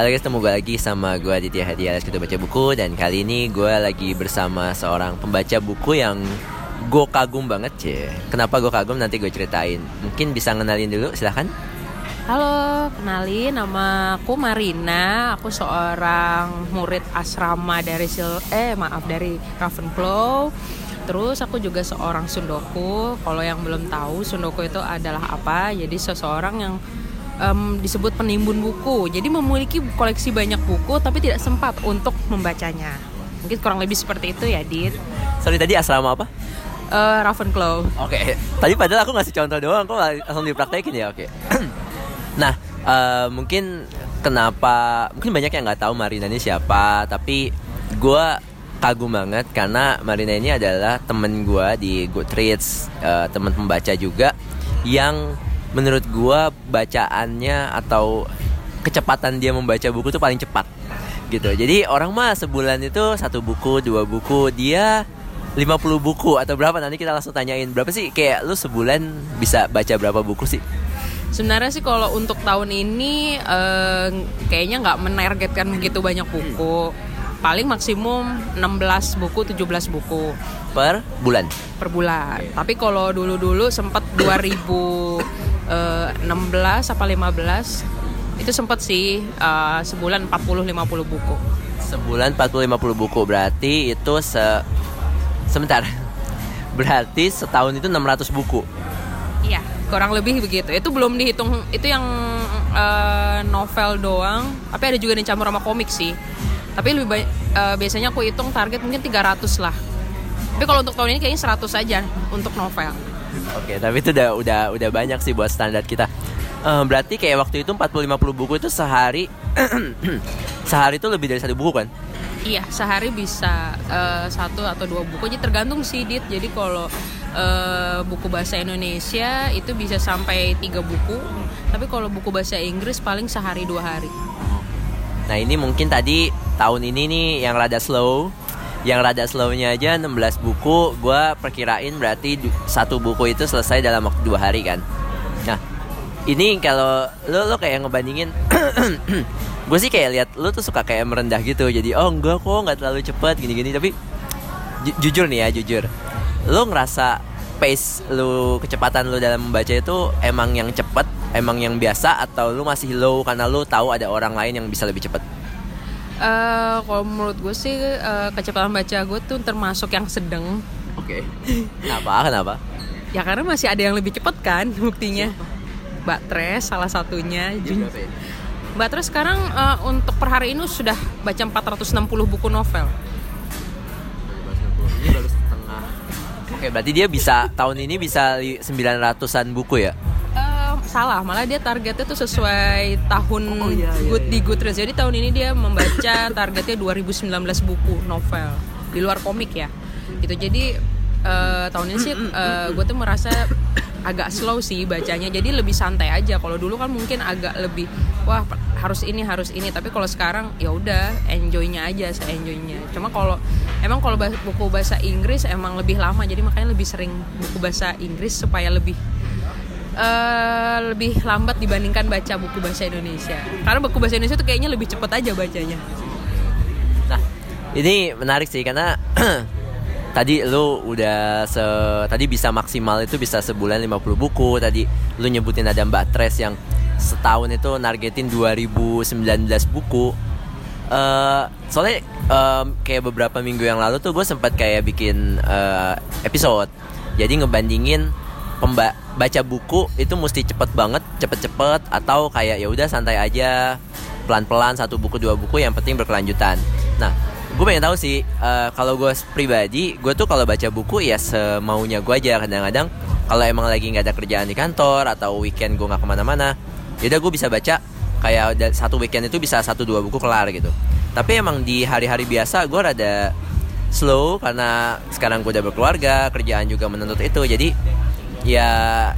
Halo guys, ketemu gue lagi sama gue Aditya Hadi alias Kita Baca Buku. Dan kali ini gue lagi bersama seorang pembaca buku yang gue kagum banget cie. Kenapa gue kagum? Nanti gue ceritain. Mungkin bisa ngenalin dulu, silahkan Halo, kenalin nama aku Marina. Aku seorang murid asrama dari Sil eh maaf dari Ravenclaw. Terus aku juga seorang sundoku. Kalau yang belum tahu, sundoku itu adalah apa? Jadi seseorang yang em, disebut penimbun buku. Jadi memiliki koleksi banyak buku tapi tidak sempat untuk membacanya. Mungkin kurang lebih seperti itu ya, Dit. Sorry tadi asrama apa? Eh, Ravenclaw. Oke, tadi padahal aku ngasih contoh doang, kok langsung dipraktekin ya, oke. nah, eh, mungkin kenapa, mungkin banyak yang nggak tahu Marina ini siapa, tapi gue kagum banget karena Marina ini adalah temen gue di Goodreads, eh, teman pembaca juga, yang menurut gue bacaannya atau kecepatan dia membaca buku tuh paling cepat gitu. Jadi orang mah sebulan itu satu buku, dua buku, dia 50 buku atau berapa? Nanti kita langsung tanyain berapa sih? Kayak lu sebulan bisa baca berapa buku sih Sebenarnya sih kalau untuk tahun ini eh, kayaknya nggak menargetkan begitu banyak buku. Paling maksimum 16 buku, 17 buku per bulan per bulan. Tapi kalau dulu-dulu sempat 2016 apa 15 itu sempat sih eh, sebulan 40 50 buku. sebulan 40 50 buku berarti itu se sebentar berarti setahun itu 600 buku kurang lebih begitu. Itu belum dihitung itu yang eh, novel doang, tapi ada juga yang dicampur sama komik sih. Tapi lebih banyak eh, biasanya aku hitung target mungkin 300 lah. Tapi kalau untuk tahun ini kayaknya 100 aja untuk novel. oke tapi itu udah udah udah banyak sih buat standar kita Eh, berarti kayak waktu itu 40 50 buku itu sehari sehari itu lebih dari satu buku kan Iya, sehari bisa eh, satu atau dua buku. Jadi tergantung sih, Dit. Jadi kalau eh, buku bahasa Indonesia itu bisa sampai tiga buku. Tapi kalau buku bahasa Inggris paling sehari dua hari. Nah ini mungkin tadi tahun ini nih yang rada slow. Yang rada slownya aja 16 buku. Gue perkirain berarti satu buku itu selesai dalam waktu dua hari kan? Nah ini kalau lo, lo kayak ngebandingin Gue sih kayak lihat lo tuh suka kayak merendah gitu. Jadi oh enggak kok nggak terlalu cepet gini-gini. Tapi ju- jujur nih ya jujur Lo ngerasa pace lo kecepatan lo dalam membaca itu emang yang cepet emang yang biasa atau lu masih low karena lu tahu ada orang lain yang bisa lebih cepet Eh, kalau menurut gue sih eh, kecepatan baca gue tuh termasuk yang sedang. Oke. Kenapa? Kenapa? Ya karena masih ada yang lebih cepat kan buktinya. Mbak Tres salah satunya. Jun- Mbak Tres sekarang eh, untuk per hari ini sudah baca 460 buku novel. Oke, berarti dia bisa tahun ini bisa li- 900-an buku ya? Eh, salah, malah dia targetnya tuh sesuai tahun Oh, iya, iya, good iya. di Goodreads. Jadi tahun ini dia membaca targetnya 2019 buku novel di luar komik ya. Gitu. Jadi eh, tahun ini sih gue tuh merasa agak slow sih bacanya. Jadi lebih santai aja. Kalau dulu kan mungkin agak lebih wah harus ini harus ini. Tapi kalau sekarang ya udah enjoynya aja, saya enjoynya. Cuma kalau emang kalau buku bahasa Inggris emang lebih lama. Jadi makanya lebih sering buku bahasa Inggris supaya lebih eh, lebih lambat dibandingkan baca buku bahasa Indonesia. Karena buku bahasa Indonesia tuh kayaknya lebih cepet aja bacanya. Nah, ini menarik sih karena tadi lu udah se tadi bisa maksimal itu bisa sebulan 50 buku. Tadi lu nyebutin ada Mbak Tres yang setahun itu nargetin 2019 buku. Eh soalnya em, kayak beberapa minggu yang lalu tuh gue sempat kayak bikin eh, episode. Jadi ngebandingin pemba baca buku itu mesti cepet banget, cepet-cepet atau kayak ya udah santai aja, pelan-pelan satu buku dua buku yang penting berkelanjutan. Nah, gue pengen tahu sih eh, kalau gue pribadi, gue tuh kalau baca buku ya semaunya gue aja kadang-kadang kalau emang lagi nggak ada kerjaan di kantor atau weekend gue nggak ke mana-mana, yaudah gue bisa baca kayak satu weekend itu bisa satu dua buku kelar gitu. Tapi emang di hari-hari biasa gue rada slow karena sekarang gue udah berkeluarga, kerjaan juga menuntut itu. Jadi ya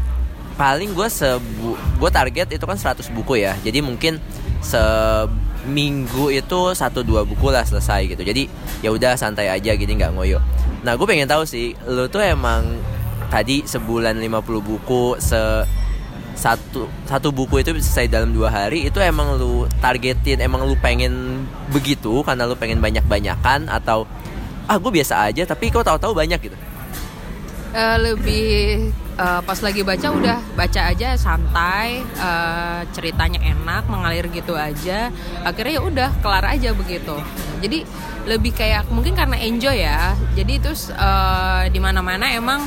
paling gue sebu gue target itu kan 100 buku ya. Jadi mungkin se minggu itu satu dua buku lah selesai gitu jadi ya udah santai aja gini nggak ngoyo nah gue pengen tahu sih lu tuh emang tadi sebulan 50 buku se satu satu buku itu bisa selesai dalam dua hari itu emang lu targetin emang lu pengen begitu karena lu pengen banyak banyakan atau ah gue biasa aja tapi kok tahu-tahu banyak gitu. Eh, lebih eh, pas lagi baca udah baca aja santai eh, ceritanya enak mengalir gitu aja akhirnya ya udah kelar aja begitu. Jadi lebih kayak mungkin karena enjoy ya jadi terus eh, di mana mana emang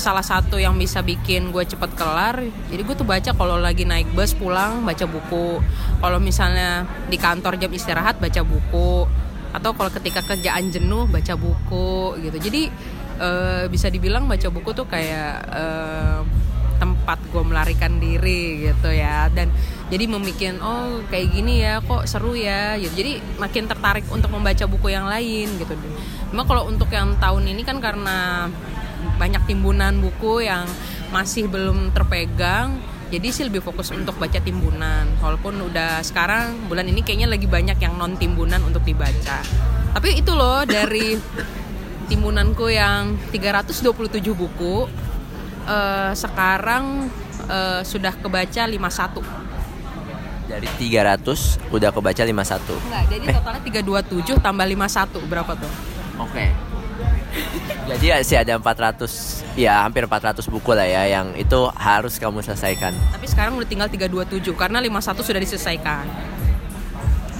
salah satu yang bisa bikin gue cepet kelar. Jadi gue tuh baca kalau lagi naik bus pulang baca buku. Kalau misalnya di kantor jam istirahat baca buku. Atau kalau ketika kerjaan jenuh baca buku gitu. Jadi eh, bisa dibilang baca buku tuh kayak eh, tempat gue melarikan diri gitu ya. Dan jadi memikin oh kayak gini ya kok seru ya gitu. Jadi makin tertarik untuk membaca buku yang lain gitu. Cuma kalau untuk yang tahun ini kan karena banyak timbunan buku yang masih belum terpegang. Jadi sih lebih fokus untuk baca timbunan. Walaupun udah sekarang bulan ini kayaknya lagi banyak yang non timbunan untuk dibaca. Tapi itu loh dari timbunanku yang 327 buku eh, sekarang eh, sudah kebaca 51 dari 300 udah kebaca 51 enggak jadi totalnya 327 tambah 51 berapa tuh? Oke. Jadi sih ada 400 ya hampir 400 buku lah ya yang itu harus kamu selesaikan. tapi sekarang udah tinggal 327 karena 51 sudah diselesaikan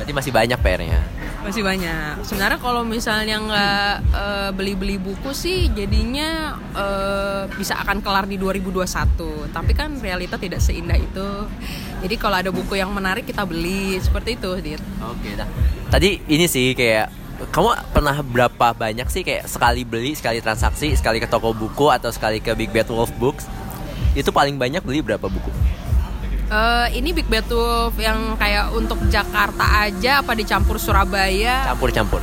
Berarti masih banyak PR-nya. Masih banyak. Sebenarnya kalau misalnya nggak eh, beli-beli buku sih jadinya eh, bisa akan kelar di 2021. Tapi kan realita tidak seindah itu. Jadi kalau ada buku yang menarik kita beli seperti itu, Dit. Oke, dah. Tadi ini sih kayak kamu pernah berapa banyak sih kayak sekali beli, sekali transaksi, sekali ke toko buku atau sekali ke Big Bad Wolf Books? Itu paling banyak beli berapa buku? Eh, ini Big Bad Wolf yang kayak untuk Jakarta aja apa dicampur Surabaya? Campur-campur.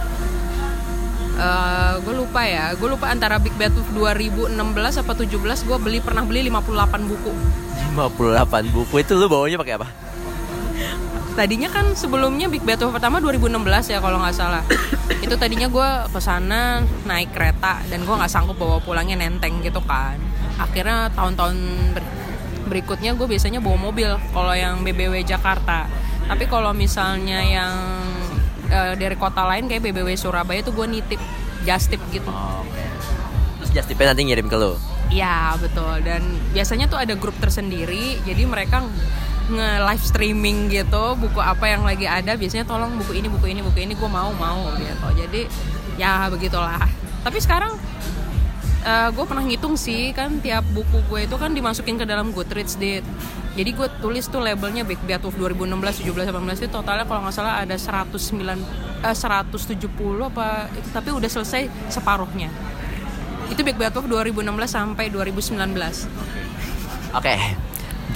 gue lupa ya. Gue lupa antara Big Bad Wolf 2016 apa 17 gue beli pernah beli 58 buku. 58 buku itu lu bawanya pakai apa? Tadinya kan sebelumnya Big Wolf pertama 2016 ya kalau nggak salah. itu tadinya gue ke sana naik kereta dan gue nggak sanggup bawa pulangnya nenteng gitu kan. Akhirnya tahun-tahun ber- berikutnya gue biasanya bawa mobil kalau yang BBW Jakarta. Tapi kalau misalnya yang eh, dari kota lain kayak BBW Surabaya tuh gue nitip just tip gitu. Oke. Terus just tip nanti ngirim ke lu. Iya betul dan biasanya tuh ada grup tersendiri jadi mereka nge live streaming gitu buku apa yang lagi ada biasanya tolong buku ini buku ini buku ini gue mau mau gitu. Jadi ya begitulah. Tapi sekarang gue pernah ngitung sih kan tiap buku gue itu kan dimasukin ke dalam Goodreads dit. Jadi gue tulis tuh labelnya Big Bad Wolf 2016, 17, 18 itu totalnya kalau nggak salah ada 109 eh, 170 apa itu tapi udah selesai separuhnya. Itu Big Bad Wolf 2016 sampai 2019 Oke.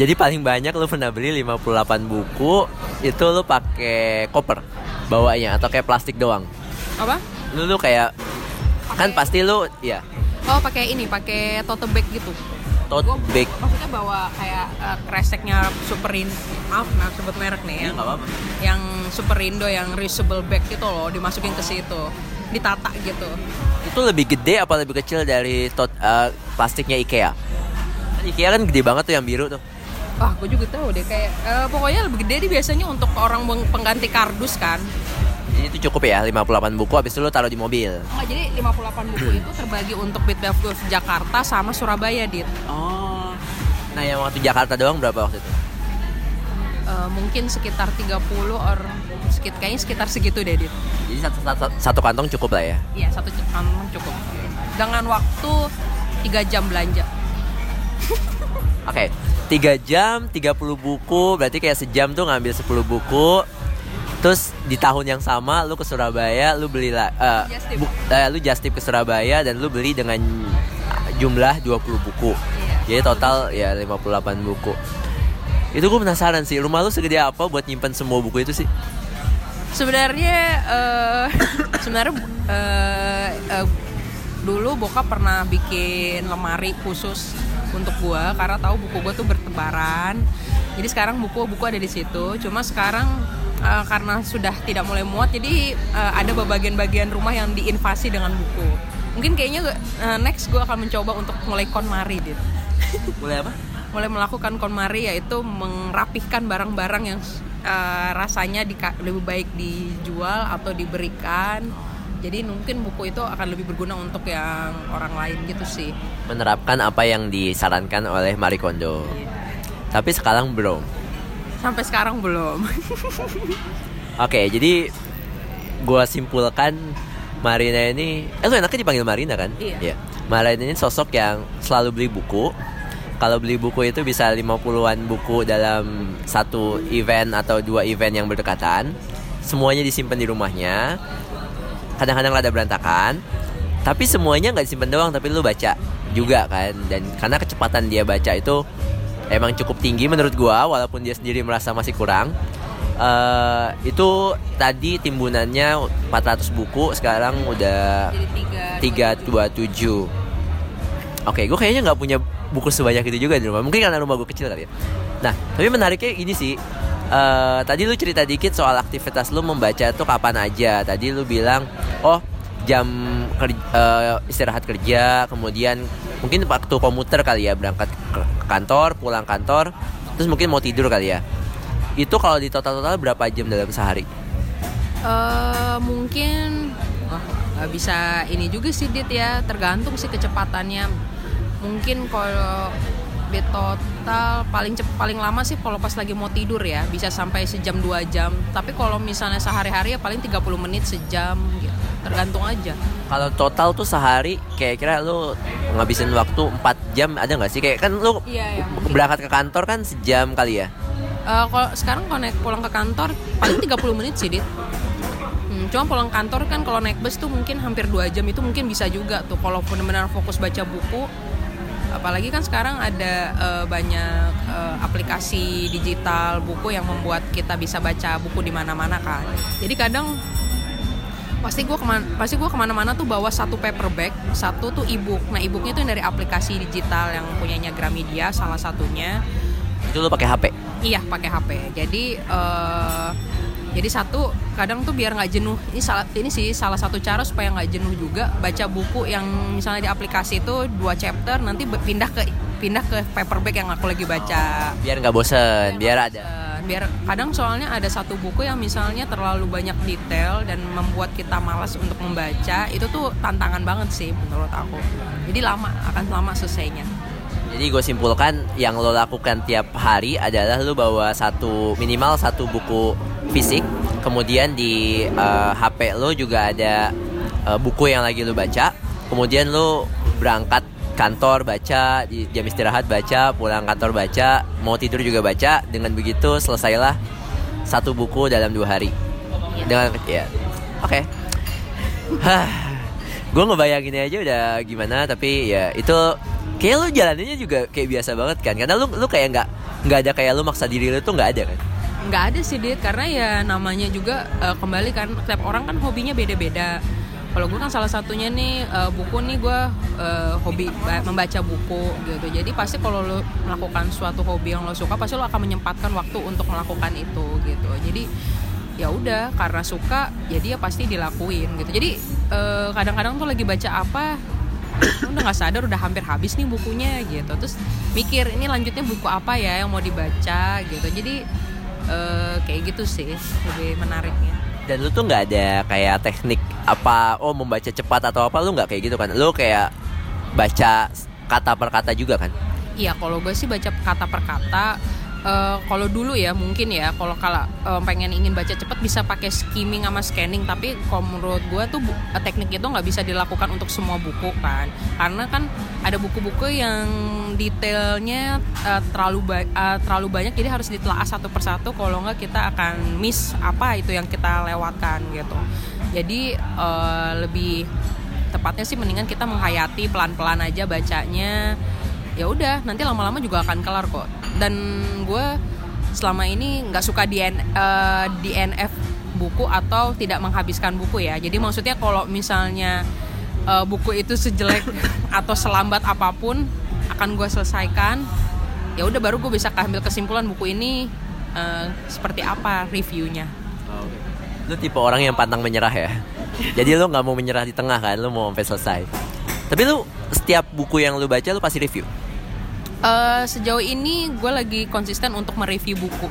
Jadi paling banyak lu pernah beli 58 buku itu lu pakai koper bawanya atau kayak plastik doang. apa? Lu lu kayak kan pasti lu ya Oh pakai ini pakai tote bag gitu tote Gua- bag. maksudnya bawa kayak eh, kreseknya Superin maaf nah sebut merek nih Ya, yang, apa-apa. yang Superindo yang reusable bag gitu loh dimasukin ke situ ditata gitu Itu lebih gede apa lebih kecil dari tote eh, plastiknya IKEA? Kan IKEA kan gede banget tuh yang biru tuh. Wah, gue juga tahu deh kayak eh, pokoknya lebih gede nih biasanya untuk orang peng- pengganti kardus kan. Jadi itu cukup ya 58 buku habis itu lu taruh di mobil. Enggak, jadi 58 buku itu terbagi untuk Bit Bad Wolf Jakarta sama Surabaya, Dit. Oh. Nah, yang waktu Jakarta doang berapa waktu itu? Eh, mungkin sekitar 30 or sekit kayaknya sekitar segitu deh, Dit. Jadi satu, satu, satu kantong cukup lah ya. Iya, satu kantong cukup. Dengan waktu 3 jam belanja. Oke, 3 jam 30 buku, berarti kayak sejam tuh ngambil 10 buku. Terus di tahun yang sama lu ke Surabaya, lu beli lah eh, Just tip. bu- eh, lu just tip ke Surabaya dan lu beli dengan jumlah 20 buku. Iya. Jadi total ya 58 buku. Itu gue penasaran sih, rumah lu segede apa buat nyimpen semua buku itu sih? Sebenarnya eh sebenarnya eh, eh, dulu bokap pernah bikin lemari khusus untuk gua karena tahu buku gua tuh bertebaran. Jadi sekarang buku-buku ada di situ. Cuma sekarang uh, karena sudah tidak mulai muat jadi uh, ada bagian-bagian rumah yang diinvasi dengan buku mungkin kayaknya uh, next gue akan mencoba untuk mulai konmari dit mulai apa mulai melakukan konmari yaitu merapihkan barang-barang yang uh, rasanya lebih baik dijual atau diberikan jadi mungkin buku itu akan lebih berguna untuk yang orang lain gitu sih. Menerapkan apa yang disarankan oleh Marie Kondo. Yeah. tapi sekarang belum. Sampai sekarang belum. Oke okay, jadi gue simpulkan Marina ini eh lu enaknya dipanggil Marina kan? Iya. Yeah. Marina ini sosok yang selalu beli buku. Kalau beli buku itu bisa 50-an buku dalam satu event atau dua event yang berdekatan. Semuanya disimpan di rumahnya kadang-kadang ada berantakan tapi semuanya nggak disimpan doang tapi lu baca juga kan dan karena kecepatan dia baca itu emang cukup tinggi menurut gua walaupun dia sendiri merasa masih kurang uh, itu tadi timbunannya 400 buku sekarang udah tiga dua tujuh Oke, gue kayaknya nggak punya buku sebanyak itu juga di rumah. Mungkin karena rumah gue kecil kali ya. Nah, tapi menariknya ini sih uh, tadi lu cerita dikit soal aktivitas lu membaca tuh kapan aja. Tadi lu bilang, oh jam kerja, uh, istirahat kerja, kemudian mungkin waktu komuter kali ya berangkat ke kantor, pulang kantor, terus mungkin mau tidur kali ya. Itu kalau di total-total berapa jam dalam sehari? Uh, mungkin oh, bisa ini juga sih Dit ya, tergantung sih kecepatannya. Mungkin kalau di total paling cep paling lama sih kalau pas lagi mau tidur ya bisa sampai sejam dua jam. Tapi kalau misalnya sehari-hari ya paling 30 menit sejam gitu. Tergantung aja. Kalau total tuh sehari kayak kira lu ngabisin waktu 4 jam ada nggak sih? Kayak kan lu iya, iya, berangkat ke kantor kan sejam kali ya? Uh, kalau sekarang kalau naik pulang ke kantor paling 30 menit sih dit. Hmm, cuma pulang kantor kan kalau naik bus tuh mungkin hampir dua jam itu mungkin bisa juga tuh. Kalau benar-benar fokus baca buku apalagi kan sekarang ada uh, banyak uh, aplikasi digital buku yang membuat kita bisa baca buku di mana-mana kan. Jadi kadang pasti gue ke mana pasti gue ke mana-mana tuh bawa satu paperback satu tuh ebook. Nah ebooknya tuh dari aplikasi digital yang punyanya Gramedia salah satunya. Itu lo pakai HP iya pakai HP jadi uh, jadi satu kadang tuh biar nggak jenuh. Ini salah ini sih salah satu cara supaya nggak jenuh juga. Baca buku yang misalnya di aplikasi itu dua chapter nanti pindah ke pindah ke paperback yang aku lagi baca. Biar nggak bosen biar, biar ada. biar kadang soalnya ada satu buku yang misalnya terlalu banyak detail dan membuat kita malas untuk membaca itu tuh tantangan banget sih menurut aku. Jadi lama akan lama selesainya. Jadi gue simpulkan yang lo lakukan tiap hari adalah lo bawa satu minimal satu buku fisik, kemudian di uh, eh, HP lo juga ada uh, buku yang lagi lo baca, kemudian lo berangkat kantor baca, di jam istirahat baca, pulang kantor baca, mau tidur juga baca. Dengan begitu selesailah satu buku dalam dua hari. Ya. Dengan ya, oke. Okay. gue ngebayangin aja udah gimana, tapi ya itu kayak lu jalannya juga kayak biasa banget kan karena lu lu kayak nggak nggak ada kayak lu maksa diri lu tuh nggak ada kan nggak ada sih dit. Karena ya namanya juga uh, kembali kan setiap orang kan hobinya beda-beda. Kalau gue kan salah satunya nih uh, buku nih gue uh, hobi membaca buku gitu. Jadi pasti kalau lo melakukan suatu hobi yang lo suka pasti lo akan menyempatkan waktu untuk melakukan itu gitu. Jadi ya udah karena suka jadi ya pasti dilakuin gitu. Jadi kadang-kadang uh, tuh lagi baca apa udah nggak sadar udah hampir habis nih bukunya gitu. Terus mikir ini lanjutnya buku apa ya yang mau dibaca? Gitu. Jadi uh, kayak gitu sih lebih menariknya. Dan lu tuh nggak ada kayak teknik apa oh membaca cepat atau apa lu nggak kayak gitu kan? Lu kayak baca kata per kata juga kan? Iya kalau gue sih baca kata per kata uh, kalau dulu ya mungkin ya kalau kalau uh, pengen ingin baca cepat bisa pakai skimming sama scanning. Tapi kalau menurut gue tuh uh, teknik itu nggak bisa dilakukan untuk semua buku kan. Karena kan ada buku-buku yang detailnya uh, terlalu ba uh, terlalu banyak jadi harus ditelaah satu persatu. Kalau nggak kita akan miss apa itu yang kita lewatkan gitu. Jadi uh, lebih tepatnya sih mendingan kita menghayati pelan-pelan aja bacanya ya udah nanti lama-lama juga akan kelar kok dan gue selama ini nggak suka di uh, DNF buku atau tidak menghabiskan buku ya jadi maksudnya kalau misalnya uh, buku itu sejelek atau selambat apa pun akan gue selesaikan ya udah baru gue bisa ambil kesimpulan buku ini uh, seperti apa reviewnya Lu tipe orang yang pantang menyerah ya. Jadi lu nggak mau menyerah di tengah kan, lu mau sampai selesai. Tapi lu setiap buku yang lu baca lu pasti review. Eh, sejauh ini gue lagi konsisten untuk mereview buku.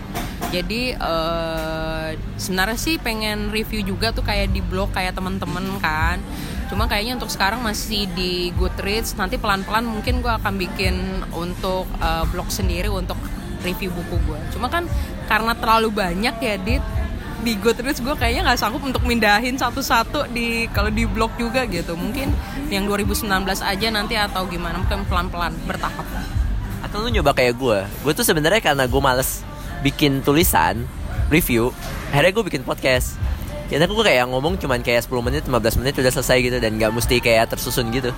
Jadi eh, sebenarnya sih pengen review juga tuh kayak di blog kayak temen-temen kan. Cuma kayaknya untuk sekarang masih di Goodreads. Nanti pelan-pelan mungkin gue akan bikin untuk eh, blog sendiri untuk review buku gue. Cuma kan karena terlalu banyak ya dit di Goodreads gue kayaknya nggak sanggup untuk mindahin satu-satu di kalau di blog juga gitu. Mungkin yang 2019 aja nanti atau gimana mungkin pelan-pelan bertahap. Atau lu nyoba kayak gue Gue tuh sebenarnya karena gue males bikin tulisan Review Akhirnya gue bikin podcast Jadi aku kayak ngomong cuman kayak 10 menit, 15 menit udah selesai gitu Dan gak mesti kayak tersusun gitu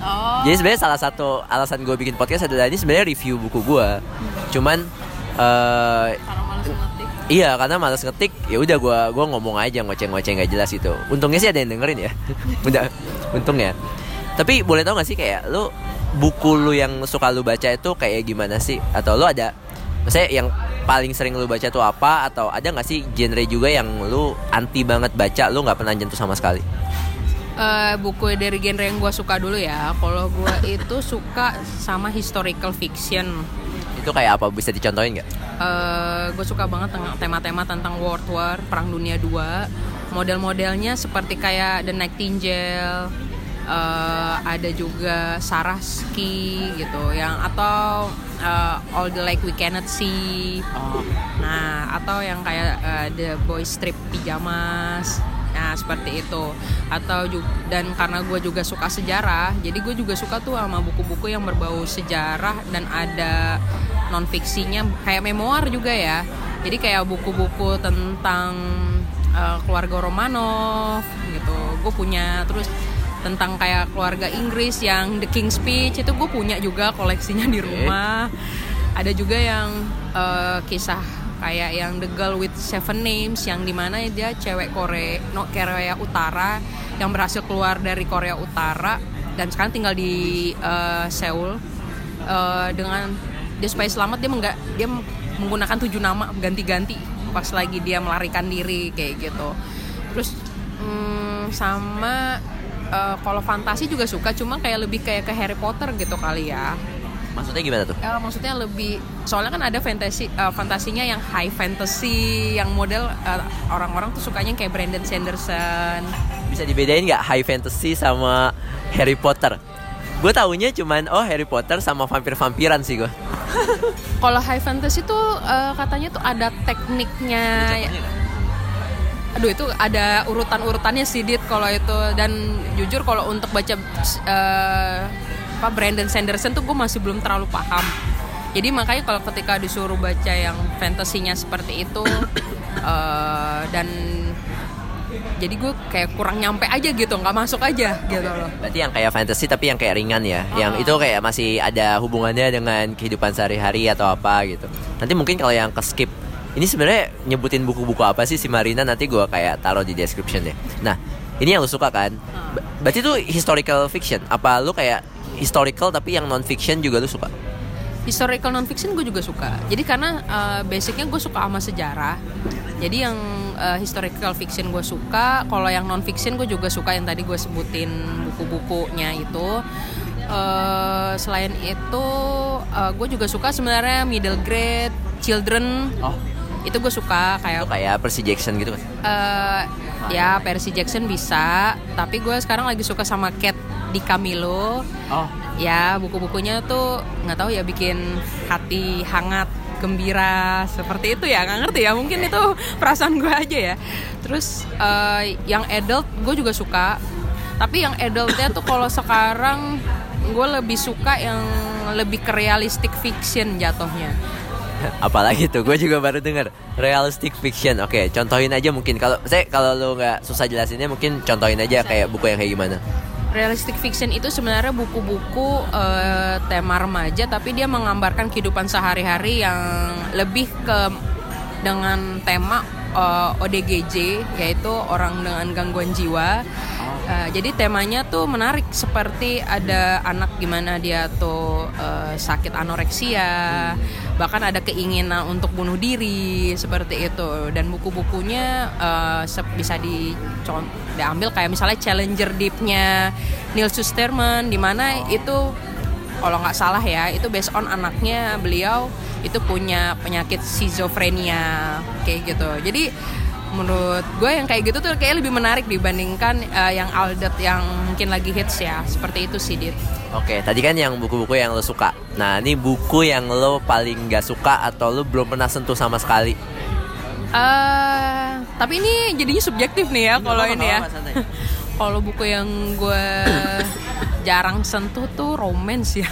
Oh. Jadi sebenarnya salah satu alasan gue bikin podcast adalah ini sebenarnya review buku gue Cuman Karena malas ngetik. Iya karena males ngetik ya udah gue gua ngomong aja ngoceh-ngoceh nggak jelas itu. Untungnya sih ada yang dengerin ya. udah untungnya. Tapi boleh tau gak sih kayak lu buku lu yang suka lu baca itu kayak gimana sih? Atau lu ada maksudnya yang paling sering lu baca tuh apa? Atau ada gak sih genre juga yang lu anti banget baca lu nggak pernah nyentuh sama sekali? Eh, buku dari genre yang gue suka dulu ya. Kalau gue itu suka sama historical fiction. Itu kayak apa? Bisa dicontohin nggak? Eh, gue suka banget tema-tema tentang World War, Perang Dunia II. Model-modelnya seperti kayak The Nightingale, eh, ada juga Saraski gitu, yang atau eh, All the Like We Cannot See. Nah, atau yang kayak eh, The Boy Strip Pijamas. Nah, seperti itu. Atau dan karena gue juga suka sejarah, jadi gue juga suka tuh sama buku-buku yang berbau sejarah dan ada non fiksinya kayak memoir juga ya. Jadi kayak buku-buku tentang eh, keluarga Romanov gitu. Gue punya terus tentang kayak keluarga Inggris yang The King's Speech itu gue punya juga koleksinya di rumah. Ada juga yang eh, kisah kayak yang The Girl with Seven Names yang di mana dia cewek Korea no Korea Utara yang berhasil keluar dari Korea Utara dan sekarang tinggal di eh, Seoul. Eh, dengan dia supaya selamat dia menggak dia menggunakan tujuh nama ganti-ganti pas lagi dia melarikan diri kayak gitu. Terus hmm, sama eh, kalau fantasi juga suka cuma kayak lebih kayak ke Harry Potter gitu kali ya Maksudnya gimana tuh? Ya, maksudnya lebih soalnya kan ada fantasi eh, fantasinya yang high fantasy yang model eh, orang-orang tuh sukanya kayak Brandon Sanderson Bisa dibedain nggak high fantasy sama Harry Potter? Gue taunya cuman oh Harry Potter sama vampir-vampiran sih gue. kalau high fantasy tuh eh, katanya tuh ada tekniknya aduh itu ada urutan-urutannya sih Dit kalau itu dan jujur kalau untuk baca eh, apa Brandon Sanderson tuh gue masih belum terlalu paham jadi makanya kalau ketika disuruh baca yang fantasinya seperti itu eh, dan jadi gue kayak kurang nyampe aja gitu nggak masuk aja gitu loh Berarti yang kayak fantasy tapi yang kayak ringan ya. Yang Ah. itu kayak masih ada hubungannya dengan kehidupan sehari-hari atau apa gitu. Nanti mungkin kalau yang ke skip ini sebenarnya nyebutin buku-buku apa sih si Marina nanti gua kayak taruh di description deh. Nah, ini yang lu suka kan? Ba- Berarti itu historical fiction. Apa lu kayak historical tapi yang non fiction juga lu suka? historical non-fiction gue juga suka. Jadi karena uh, basicnya gue suka sama sejarah. Jadi yang uh, historical fiction gue suka. Kalau yang non-fiction gue juga suka yang tadi gue sebutin buku-bukunya itu. Uh, selain itu uh, gue juga suka sebenarnya middle grade, children. Oh. Itu gue suka kayak Itu kayak Percy Jackson gitu kan? eh, ya Percy Jackson bisa. Tapi gue sekarang lagi suka sama Cat di Camilo Oh. ya buku-bukunya tuh nggak tahu ya bikin hati hangat gembira seperti itu ya nggak ngerti ya mungkin itu perasaan gue aja ya terus eh, yang adult gue juga suka tapi yang adultnya tuh kalau sekarang gue lebih suka yang lebih ke realistic fiction jatuhnya Apalagi tuh, gue juga baru denger realistic fiction. Oke, contohin aja mungkin kalau saya kalau lu nggak susah jelasinnya mungkin contohin aja kayak buku yang kayak gimana. Realistic fiction itu sebenarnya buku-buku eh, tema remaja tapi dia menggambarkan kehidupan sehari-hari yang lebih ke dengan tema eh, ODGJ yaitu orang dengan gangguan jiwa. Uh, jadi temanya tuh menarik seperti ada anak gimana dia tuh uh, sakit anoreksia, bahkan ada keinginan untuk bunuh diri seperti itu. Dan buku-bukunya uh, bisa di diambil kayak misalnya Challenger Deep-nya Neil Susterman di mana itu kalau nggak salah ya itu based on anaknya beliau itu punya penyakit schizophrenia kayak gitu. Jadi menurut gue yang kayak gitu tuh kayak lebih menarik dibandingkan uh, yang Aldet yang mungkin lagi hits ya seperti itu sih Dit. Oke, tadi kan yang buku-buku yang lo suka. Nah, ini buku yang lo paling gak suka atau lo belum pernah sentuh sama sekali. Uh, tapi ini jadinya subjektif nih ya kalau ini ya. kalau buku yang gue jarang sentuh tuh romance ya.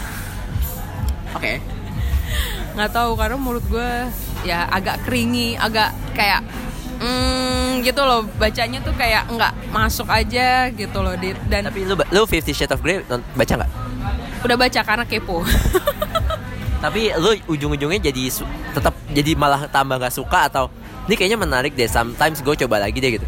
Oke. Okay. Nggak tahu karena menurut gue ya agak keringi, agak kayak hmm, gitu loh bacanya tuh kayak nggak masuk aja gitu loh dit dan tapi lu lu Fifty Shades of Grey baca nggak udah baca karena kepo tapi lu ujung-ujungnya jadi tetap jadi malah tambah nggak suka atau ini kayaknya menarik deh sometimes gue coba lagi deh gitu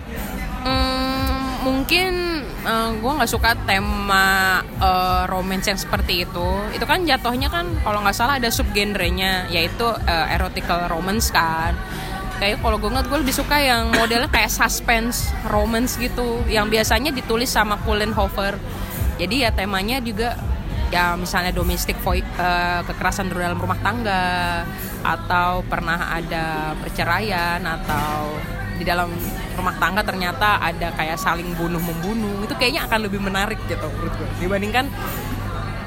mungkin uh, eh, gue nggak suka tema uh, romance yang seperti itu. Itu kan jatuhnya kan kalau nggak salah ada subgenrenya yaitu uh, erotical romance kan. Kayak kalau gue ngeliat gue lebih suka yang modelnya kayak suspense romance gitu yang biasanya ditulis sama Colin Hofer jadi ya temanya juga ya misalnya domestik uh, kekerasan dalam rumah tangga atau pernah ada perceraian atau di dalam rumah tangga ternyata ada kayak saling bunuh membunuh itu kayaknya akan lebih menarik gitu menurut gue dibandingkan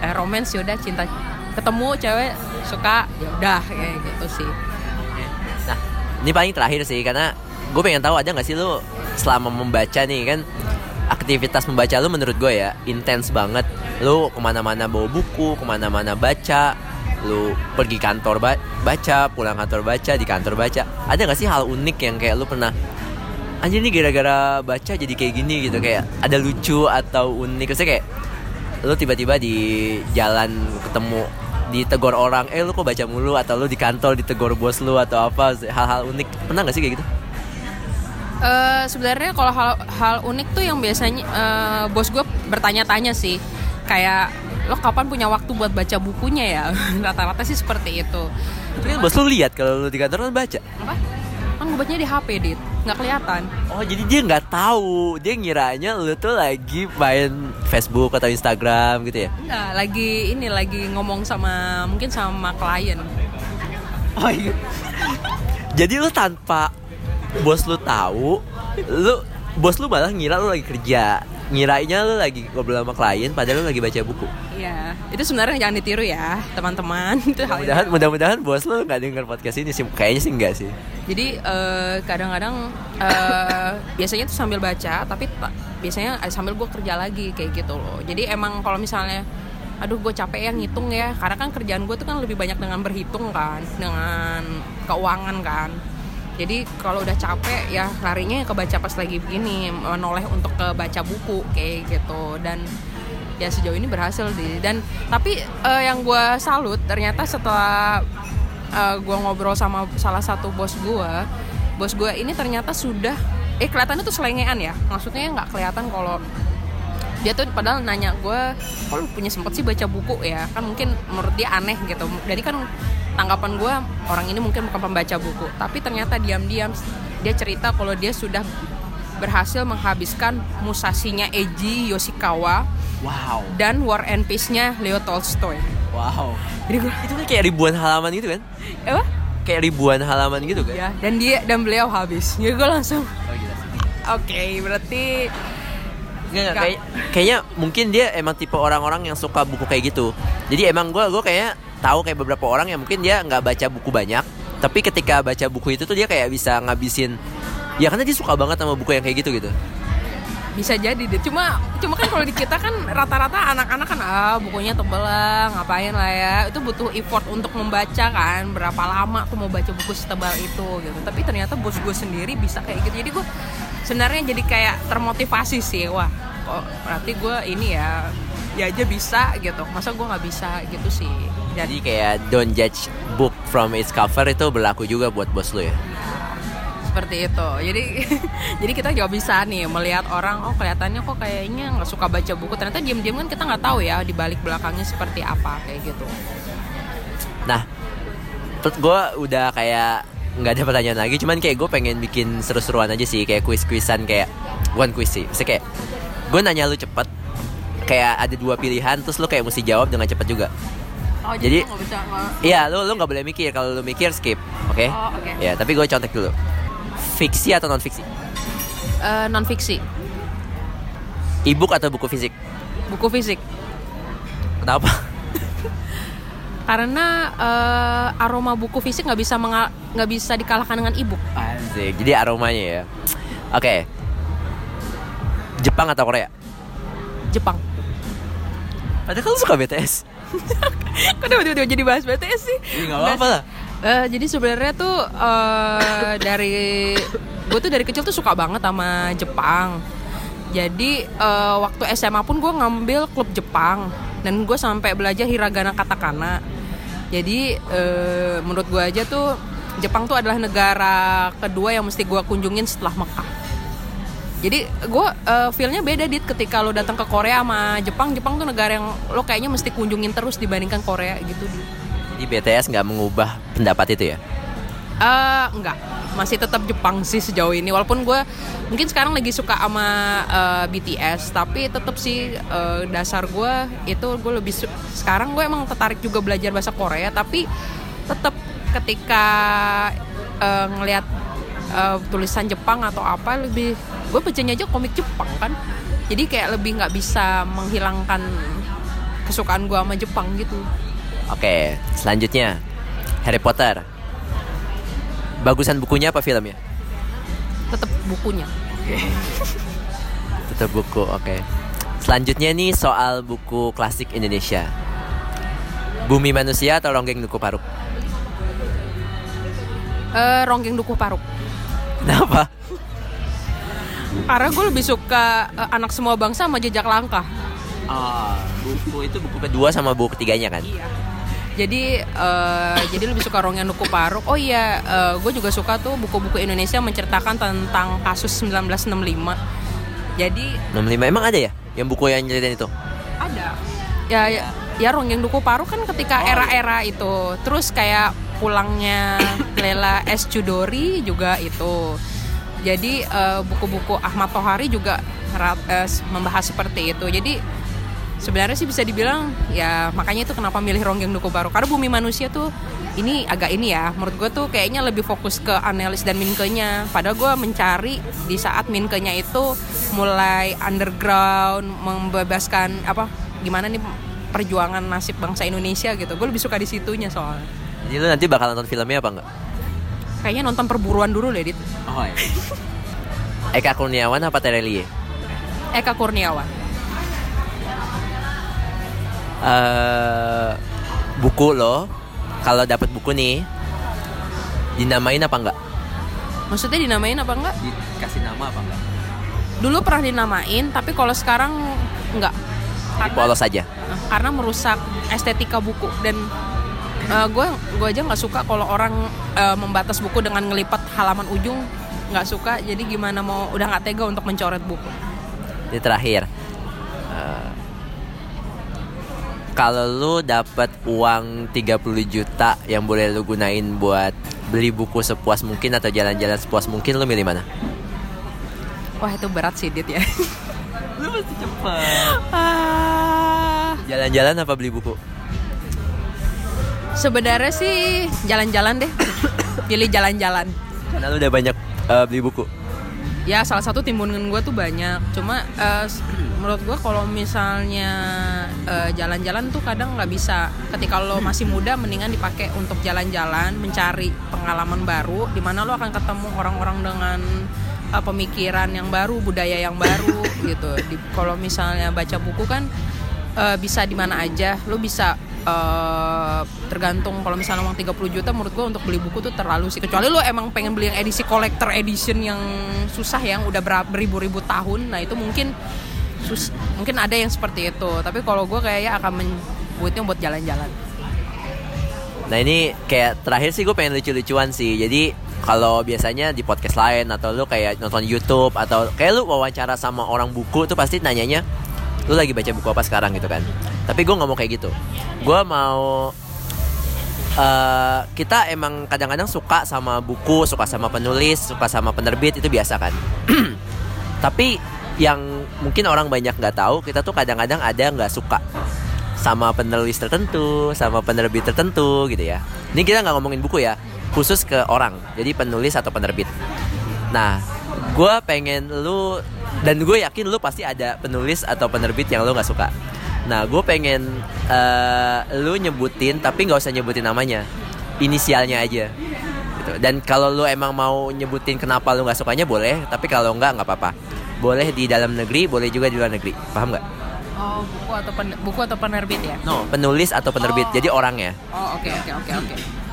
eh, romance yaudah cinta. Ketemu cewek suka ya udah kayak gitu sih. Ini paling terakhir sih karena gue pengen tahu ada nggak sih lu selama membaca nih kan? Aktivitas membaca lu menurut gue ya intens banget. Lu ke mana-mana bawa buku ke mana-mana baca lu pergi kantor ba baca pulang kantor baca di kantor baca. Ada nggak sih hal unik yang kayak lu pernah aja nih gara-gara baca jadi kayak gini gitu kayak ada lucu atau unik. Maksudnya kayak lu tiba-tiba di jalan ketemu ditegur orang eh lu kok baca mulu? Atau lu di kantor ditegur bos lu atau apa hal-hal unik. Pernah gak sih kayak gitu? Uh, sebenarnya kalau hal hal unik tuh yang biasanya uh, bos gue bertanya-tanya sih. Kayak lo kapan punya waktu buat baca bukunya ya? Rata-rata sih seperti itu. Tapi kan bos lu lihat kalau lu di kantor kan baca. Apa gue bacanya di HP dit. Nggak kelihatan. Oh jadi dia nggak tahu. Dia ngiranya lu tuh lagi main Facebook atau Instagram gitu ya? Enggak, lagi ini lagi ngomong sama mungkin sama klien. Oh iya. Jadi lu tanpa bos lu tahu lu bos lu malah ngira lu lagi kerja ngirainya lu lagi ngobrol sama klien padahal lu lagi baca buku. Iya, itu sebenarnya jangan ditiru ya, teman-teman. Itu mudah-mudahan mudah-mudahan bos lu nggak denger podcast ini sih, kayaknya sih enggak sih. Jadi uh, kadang-kadang uh, biasanya tuh sambil baca, tapi biasanya sambil gue kerja lagi kayak gitu loh. Jadi emang kalau misalnya aduh gue capek ya ngitung ya karena kan kerjaan gue tuh kan lebih banyak dengan berhitung kan dengan keuangan kan jadi kalau udah capek ya larinya ke baca pas lagi begini menoleh untuk ke baca buku kayak gitu. Dan ya sejauh ini berhasil di dan tapi uh, yang gue salut ternyata setelah uh, eh, gue ngobrol sama salah satu bos gue bos gue ini ternyata sudah eh kelihatannya tuh selengean ya. Maksudnya nggak kelihatan kalau dia tuh padahal nanya gue kalau punya sempet sih baca buku ya? Kan mungkin menurut dia aneh gitu. Jadi kan tanggapan gue orang ini mungkin bukan pembaca buku. Tapi ternyata diam-diam dia cerita kalau dia sudah berhasil menghabiskan Musashinya Eiji Yoshikawa wow. dan War and Peace-nya Leo Tolstoy. Wow. Jadi gua, itu kan kayak ribuan halaman gitu kan? Apa? Kayak ribuan halaman gitu kan? Ya dan dia dan beliau habis. Jadi gue langsung oh, oke okay, berarti Nggak, kayak, kayaknya mungkin dia emang tipe orang-orang yang suka buku kayak gitu. Jadi emang gue gue kayak tahu kayak beberapa orang yang mungkin dia nggak baca buku banyak tapi ketika baca buku itu tuh dia kayak bisa ngabisin ya karena dia suka banget sama buku yang kayak gitu gitu. Bisa jadi deh. Cuma cuma kan kalau di kita kan rata-rata anak-anak kan ah bukunya tebel lah ngapain lah ya. Itu butuh effort untuk membaca kan berapa lama tuh mau baca buku setebal itu? Gitu. Tapi ternyata bos gue sendiri bisa kayak gitu. Jadi gue sebenarnya jadi kayak termotivasi sih wah kok berarti gue ini ya ya aja bisa gitu. Masa gue nggak bisa gitu sih. Jadi kayak don't judge book from its cover itu berlaku juga buat bos lo ya. seperti itu. Jadi jadi kita nggak bisa nih melihat orang oh kelihatannya kok kayaknya nggak suka baca buku. Ternyata diam-diam kan kita nggak tahu ya di balik belakangnya seperti apa kayak gitu. Nah, terus gue udah kayak nggak ada pertanyaan lagi, cuman kayak gue pengen bikin seru-seruan aja sih, kayak kuis-kuisan kayak bukan kuis sih, Maksudnya kayak gue nanya lu cepet, kayak ada dua pilihan, terus lu kayak mesti jawab dengan cepet juga. oh Jadi- bisa Iya, lu lu nggak boleh mikir, kalau lu mikir skip, oke? Oh, oke. Ya, tapi gue contek dulu. Fiksi atau non fiksi? Eh, non fiksi Ebook atau buku fisik? buku fisik Kenapa? Karena eh, aroma buku fisik nggak bisa nggak bisa dikalahkan dengan ebook Asik, jadi aromanya ya. Oke. Jepang atau Korea? Jepang Padahal lu suka BTS. Kok tiba-tiba jadi bahas BTS sih? Iya, nggak apa-apa lah. Eh, jadi sebenarnya tuh eh, dari gue tuh dari kecil tuh suka banget sama Jepang. Jadi eh, waktu SMA pun gue ngambil klub Jepang dan gue sampai belajar hiragana katakana. Jadi eh, menurut gue aja tuh Jepang tuh adalah negara kedua yang mesti gue kunjungin setelah Mekah. Jadi gue uh, feelnya beda dit ketika lo datang ke Korea sama Jepang. Jepang tuh negara yang lo kayaknya mesti kunjungin terus dibandingkan Korea gitu. Dit. Jadi BTS nggak mengubah pendapat itu ya? Eh enggak, masih tetap Jepang sih sejauh ini. Walaupun gue mungkin sekarang lagi suka sama eh, BTS, tapi tetap sih eh, dasar gue itu gue lebih sekarang gue emang tertarik juga belajar bahasa Korea, tapi tetap ketika eh, ngelihat eh, tulisan Jepang atau apa lebih gue bacanya aja komik Jepang kan. Jadi kayak lebih nggak bisa menghilangkan kesukaan gue sama Jepang gitu. Oke, selanjutnya Harry Potter. Bagusan bukunya apa filmnya? Tetap bukunya. Tetap buku, oke. Selanjutnya nih soal buku klasik Indonesia. Bumi Manusia atau Ronggeng Duku Paruk? Eh, Ronggeng Dukuh Paruk. Kenapa? Karena gue lebih suka eh, anak semua bangsa sama jejak langkah. Oh, buku itu buku kedua sama buku ketiganya kan? Iya. Jadi eh, jadi lebih suka Ronggeng Dukuh Paruk. Oh iya, gue juga suka tuh buku-buku Indonesia menceritakan tentang kasus 1965. Jadi 65 emang ada ya? Yang buku yang nyeritain itu? ada. Ya ya, ya Ronggeng Dukuh Paruk kan ketika Oh, era-era itu. Terus kayak pulangnya Lela S Chudori juga itu. Jadi eh, buku-buku Ahmad Tohari juga rat- eh, membahas seperti itu. Jadi sebenarnya sih bisa dibilang ya makanya itu kenapa milih Ronggeng Dukuh Paruk karena Bumi Manusia tuh ini agak ini ya menurut gue tuh kayaknya lebih fokus ke analis dan minkenya padahal gue mencari di saat minkenya itu mulai underground membebaskan apa gimana nih perjuangan nasib bangsa Indonesia gitu gue lebih suka di situnya soalnya Jadi lu nanti bakal nonton filmnya apa enggak? kayaknya nonton perburuan dulu deh dit Oh iya. Eka Kurniawan apa Terelie? Eka Kurniawan eh buku lo kalau dapat buku nih dinamain apa enggak? maksudnya dinamain apa enggak Dikasih nama apa enggak? dulu pernah dinamain tapi kalau sekarang enggak Jadi polos aja. karena merusak estetika buku dan gue gue aja nggak suka kalau orang eh, membatas buku dengan ngelipat halaman ujung nggak suka jadi gimana mau udah nggak tega untuk mencoret buku Ini terakhir. Kalau lu dapat uang 30 juta yang boleh lu gunain buat beli buku sepuas mungkin atau jalan-jalan sepuas mungkin lu milih mana? wah itu berat sih dit ya Lu pasti cepat. Ah, Jalan-jalan apa beli buku? sebenarnya sih jalan-jalan deh pilih jalan-jalan Karena lu udah banyak eh, beli buku. ya salah satu timbunan gue tuh banyak cuma s- menurut gue kalau misalnya eh, jalan-jalan tuh kadang nggak bisa. Ketika lo masih muda mendingan dipakai untuk jalan-jalan mencari pengalaman baru di mana lo akan ketemu orang-orang dengan eh, pemikiran yang baru budaya yang baru gitu. Di- kalau misalnya baca buku kan eh, bisa di mana aja. Lo bisa eh, tergantung kalau misalnya uang 30 juta menurut gue untuk beli buku tuh terlalu sih. Kecuali lo emang pengen beli yang edisi collector edition yang susah yang udah ber- beribu-ribu tahun. Nah itu mungkin sus mungkin ada yang seperti itu tapi kalau gue kayaknya akan membuatnya buat jalan-jalan. Nah ini kayak terakhir sih gue pengen lucu-lucuan sih. Jadi kalau biasanya di podcast lain atau lu kayak nonton YouTube atau kayak lu wawancara sama orang buku tuh pasti nanyanya lu lagi baca buku apa sekarang? gitu kan. Tapi gue nggak mau kayak gitu. Gue mau uh, kita emang kadang-kadang suka sama buku suka sama penulis suka sama penerbit itu biasa kan. Tapi yang mungkin orang banyak nggak tahu kita tuh kadang-kadang ada nggak suka sama penulis tertentu sama penerbit tertentu gitu ya. Ini kita nggak ngomongin buku ya khusus ke orang jadi penulis atau penerbit. Nah gue pengen lu dan gue yakin lu pasti ada penulis atau penerbit yang lu nggak suka. Nah gue pengen uh, lu nyebutin tapi nggak usah nyebutin namanya inisialnya aja gitu. Dan kalau lu emang mau nyebutin kenapa lu nggak sukanya boleh tapi kalau nggak nggak apa-apa boleh di dalam negeri boleh juga di luar negeri paham nggak Oh, buku atau pen, buku atau penerbit ya? No, penulis atau penerbit. Oh. Jadi orangnya. Oh, oke okay, oke okay, oke okay, oke. Okay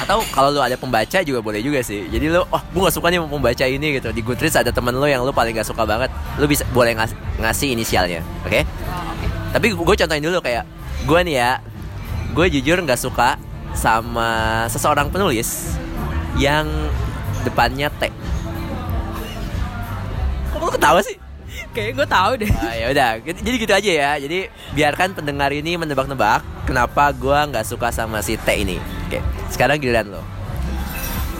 atau kalau lu ada pembaca juga boleh juga sih jadi lu oh gue gak suka nih membaca ini gitu di Goodreads ada temen lu yang lu paling gak suka banget lu bisa boleh ngas ngasih inisialnya oke okay? oh, okay. tapi gue contohin dulu kayak gue nih ya gue jujur nggak suka sama seseorang penulis yang depannya T kok lu ketawa sih Kayak gue tahu deh. Ah, ya udah, jadi gitu aja ya. Jadi biarkan pendengar ini menebak-nebak kenapa gue nggak suka sama si T ini. Oke, sekarang giliran lo.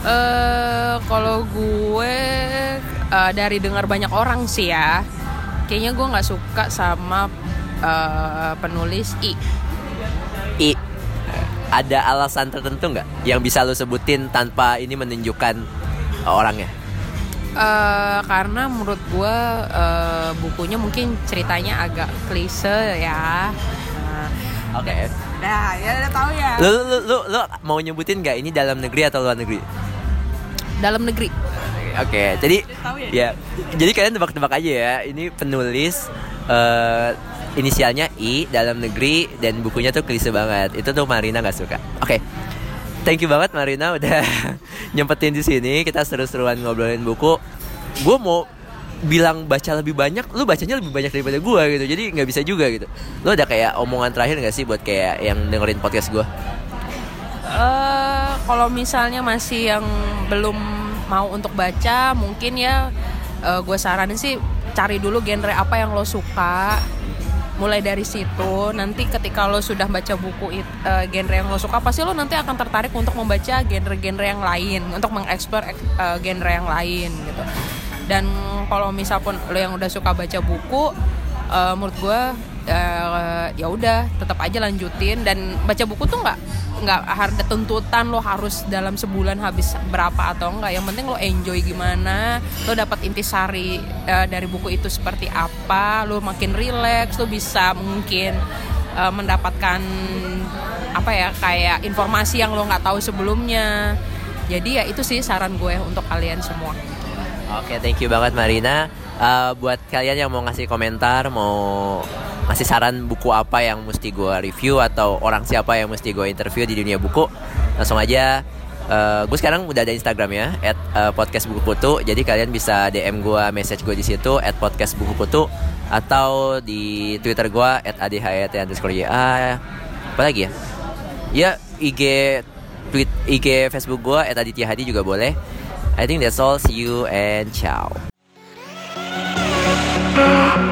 Uh, kalau gue uh, dari dengar banyak orang sih ya, kayaknya gue nggak suka sama uh, penulis I. I. Ada alasan tertentu nggak yang bisa lo sebutin tanpa ini menunjukkan uh, orangnya? Uh, karena menurut gue uh, bukunya mungkin ceritanya agak klise ya. Nah, Oke. Okay. Nah, ya udah tahu ya. Lu, lu, lu, lu mau nyebutin nggak ini dalam negeri atau luar negeri? Dalam negeri. Oke, okay, jadi ya. ya. Jadi kalian tebak-tebak aja ya. Ini penulis uh, inisialnya I dalam negeri dan bukunya tuh klise banget. Itu tuh Marina nggak suka. Oke. Okay thank you banget Marina udah nyempetin di sini. Kita seru-seruan ngobrolin buku. Gue mau bilang baca lebih banyak lu bacanya lebih banyak daripada gue gitu. Jadi nggak bisa juga gitu. Lu ada kayak omongan terakhir nggak sih buat kayak yang dengerin podcast gue uh, kalau misalnya masih yang belum mau untuk baca mungkin ya uh, gue saranin sih cari dulu genre apa yang lo suka mulai dari situ. Nanti ketika lo sudah baca buku uh, genre yang lo suka pasti lo nanti akan tertarik untuk membaca genre-genre yang lain untuk mengeksplor uh, genre yang lain gitu. Dan kalau misal pun lo yang udah suka baca buku uh, menurut gue uh, ya udah tetap aja lanjutin. Dan baca buku tuh nggak nggak ada tuntutan lo harus dalam sebulan habis berapa atau enggak yang penting lo enjoy gimana lo dapat intisari uh, dari buku itu seperti apa lo makin relax lo bisa mungkin uh, mendapatkan apa ya kayak informasi yang lo nggak tahu sebelumnya. Jadi ya itu sih saran gue untuk kalian semua. Oke okay, thank you banget Marina uh, buat kalian yang mau ngasih komentar mau ngasih saran buku apa yang mesti gue review atau orang siapa yang mesti gue interview di dunia buku langsung aja. Uh, gue sekarang udah ada Instagram ya at uh, podcast buku putu. Jadi kalian bisa DM gue message gue di situ at podcast buku putu atau di Twitter gue at adhyat underscore ya apa lagi ya? Ya IG tweet IG Facebook gue at aditya hadi juga boleh. I think that's all. See you and ciao Oh